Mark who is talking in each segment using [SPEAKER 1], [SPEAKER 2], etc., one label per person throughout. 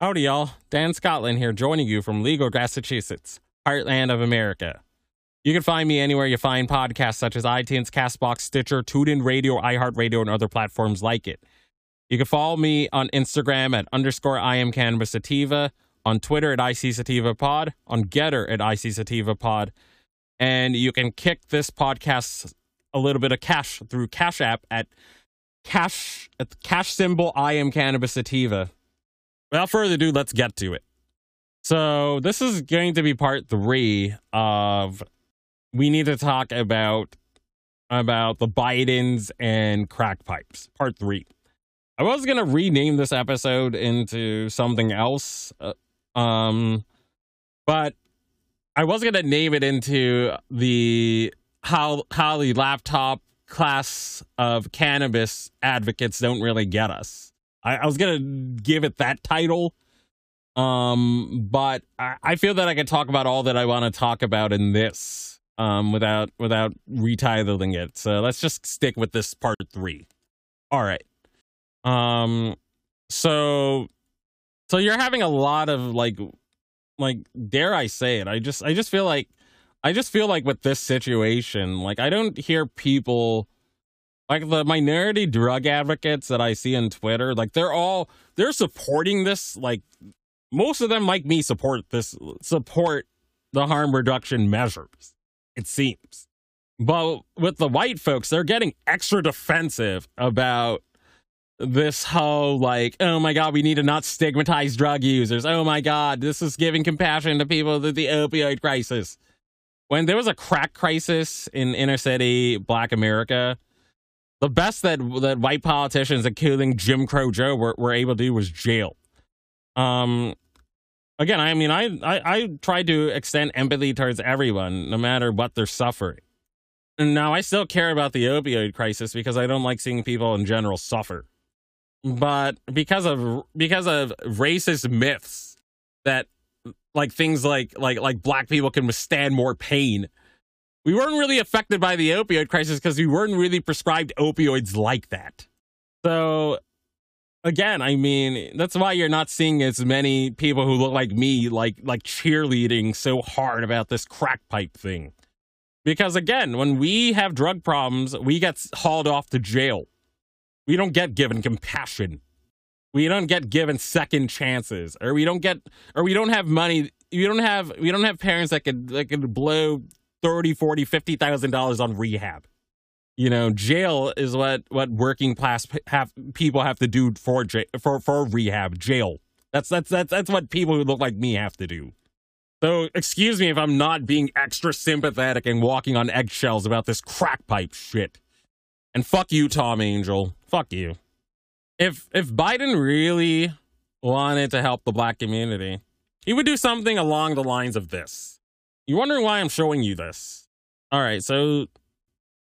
[SPEAKER 1] Howdy, y'all. Dan Scotland here, joining you from Legal, Massachusetts, heartland of America. You can find me anywhere you find podcasts such as iTunes, Castbox, Stitcher, TuneIn Radio, iHeartRadio, and other platforms like it. You can follow me on Instagram at underscore I am Cannabis Sativa, on Twitter at IC Sativa Pod, on GETTR at IC Sativa Pod, and you can kick this podcast a little bit of cash through Cash App at cash at cash symbol I am Cannabis Sativa without further ado, let's get to it. So, this is going to be part three of we need to talk about about the Bidens and crack pipes. Part three. I was gonna rename this episode into something else, uh, um, but I was gonna name it into the how how the laptop class of cannabis advocates don't really get us. I, I was gonna give it that title, um, but I, I feel that I can talk about all that I want to talk about in this, um, without without retitling it. So let's just stick with this part three. All right. Um, so so you're having a lot of like like dare I say it? I just I just feel like I just feel like with this situation, like I don't hear people like the minority drug advocates that I see on Twitter, like they're all they're supporting this. Like most of them, like me, support this support the harm reduction measures. It seems, but with the white folks, they're getting extra defensive about this whole like, oh my god, we need to not stigmatize drug users. Oh my god, this is giving compassion to people with the opioid crisis. when there was a crack crisis in inner city black America, the best that that white politicians, including Jim Crow Joe, were, were able to do was jail. Um, again, I mean, I, I I to extend empathy towards everyone, no matter what they're suffering. And now I still care about the opioid crisis because I don't like seeing people in general suffer. But because of because of racist myths that like things like like like black people can withstand more pain. We weren't really affected by the opioid crisis because we weren't really prescribed opioids like that. So again, I mean, that's why you're not seeing as many people who look like me like like cheerleading so hard about this crack pipe thing. Because again, when we have drug problems, we get hauled off to jail. We don't get given compassion. We don't get given second chances, or we don't get, or we don't have money. We don't have, we don't have parents that could that could blow 30, 40, 50,000 dollars on rehab. You know, jail is what what working class have people have to do for for for rehab. Jail. That's that's that's that's what people who look like me have to do. So excuse me if I'm not being extra sympathetic and walking on eggshells about this crack pipe shit. And fuck you, Tom Angell. Fuck you. If if Biden really wanted to help the black community, he would do something along the lines of this. You wondering why I'm showing you this? All right, so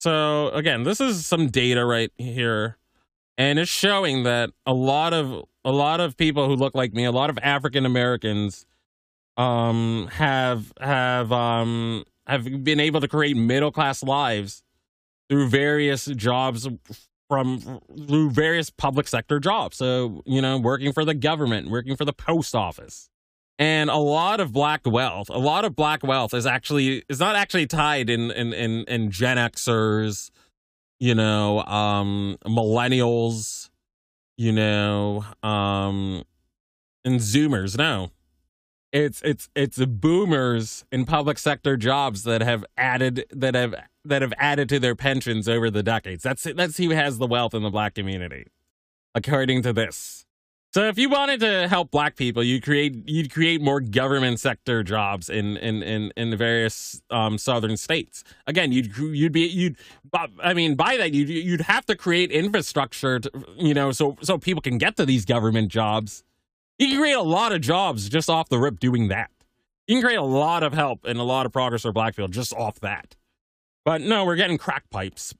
[SPEAKER 1] so again, this is some data right here, and it's showing that a lot of a lot of people who look like me, a lot of African Americans um have have um have been able to create middle class lives through various jobs from through various public sector jobs so you know working for the government working for the post office and a lot of black wealth a lot of black wealth is actually is not actually tied in in in, in gen xers you know um millennials you know um and zoomers no it's it's it's boomers in public sector jobs that have added that have that have added to their pensions over the decades. That's that's who has the wealth in the black community, according to this. So if you wanted to help black people, you create you'd create more government sector jobs in in in, in the various um, southern states. Again, you'd you'd be you'd I mean by that you'd you'd have to create infrastructure, to, you know, so so people can get to these government jobs you can create a lot of jobs just off the rip doing that. You can create a lot of help and a lot of progress for Blackfield just off that. But no, we're getting crack pipes.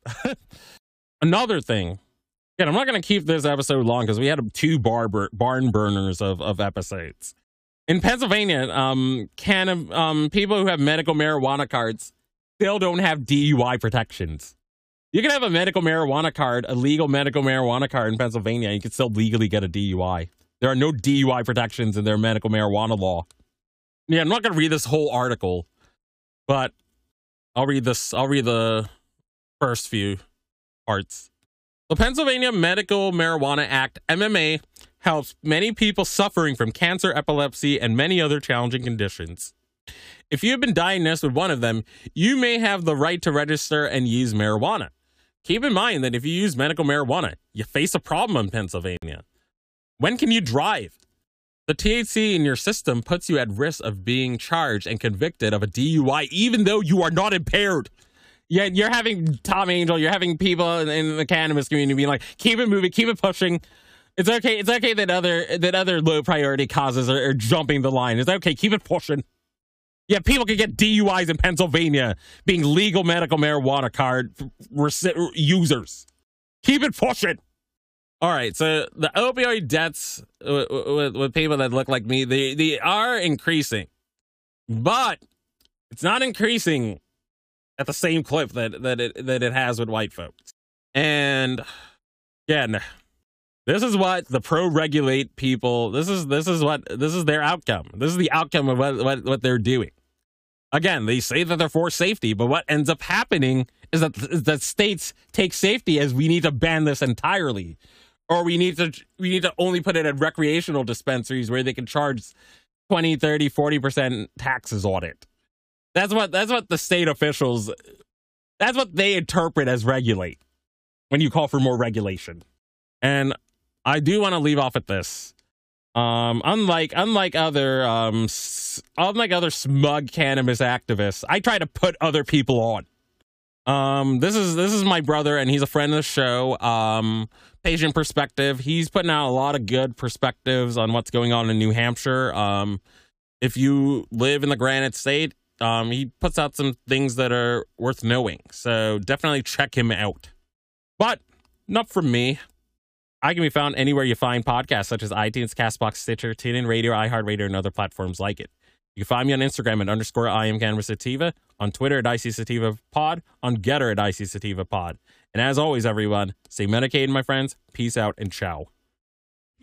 [SPEAKER 1] Another thing, again, I'm not going to keep this episode long because we had two bar barn burners of, of episodes. In Pennsylvania, um, can um, people who have medical marijuana cards still don't have DUI protections. You can have a medical marijuana card, a legal medical marijuana card in Pennsylvania. and You can still legally get a DUI. There are no DUI protections in their medical marijuana law. Yeah, I'm not going to read this whole article, but I'll read this. I'll read the first few parts. The Pennsylvania Medical Marijuana Act, MMA, helps many people suffering from cancer, epilepsy, and many other challenging conditions. If you have been diagnosed with one of them, you may have the right to register and use marijuana. Keep in mind that if you use medical marijuana, you face a problem in Pennsylvania. When can you drive? The THC in your system puts you at risk of being charged and convicted of a DUI, even though you are not impaired. Yeah, you're having Tom Angell, you're having people in, in the cannabis community being like, keep it moving, keep it pushing. It's okay. It's okay that other that other low priority causes are, are jumping the line. It's okay. Keep it pushing. Yeah, people can get DUIs in Pennsylvania being legal medical marijuana card users. Keep it pushing. All right, so the opioid deaths with, with, with, people that look like me, they, they are increasing, but it's not increasing at the same clip that that it that it has with white folks. And again, this is what the pro regulate people. This is this is what this is their outcome. This is the outcome of what what, what they're doing. Again, they say that they're for safety, but what ends up happening is that is that states take safety as we need to ban this entirely or we need to we need to only put it at recreational dispensaries where they can charge 20 30 40% taxes on it that's what that's what the state officials that's what they interpret as regulate when you call for more regulation and i do want to leave off at this Um, unlike unlike other um unlike other smug cannabis activists, I try to put other people on. Um, this is this is my brother, and he's a friend of the show. Um, patient perspective. He's putting out a lot of good perspectives on what's going on in New Hampshire. Um, if you live in the Granite State, um, he puts out some things that are worth knowing. So definitely check him out. But not from me. I can be found anywhere you find podcasts, such as iTunes, Castbox, Stitcher, TuneIn Radio, iHeartRadio, and other platforms like it. You can find me on Instagram at underscore I am Cannabis Sativa, on Twitter at IC Sativa Pod, on GETTR at IC Sativa Pod. And as always, everyone, stay medicated, my friends. Peace out and ciao.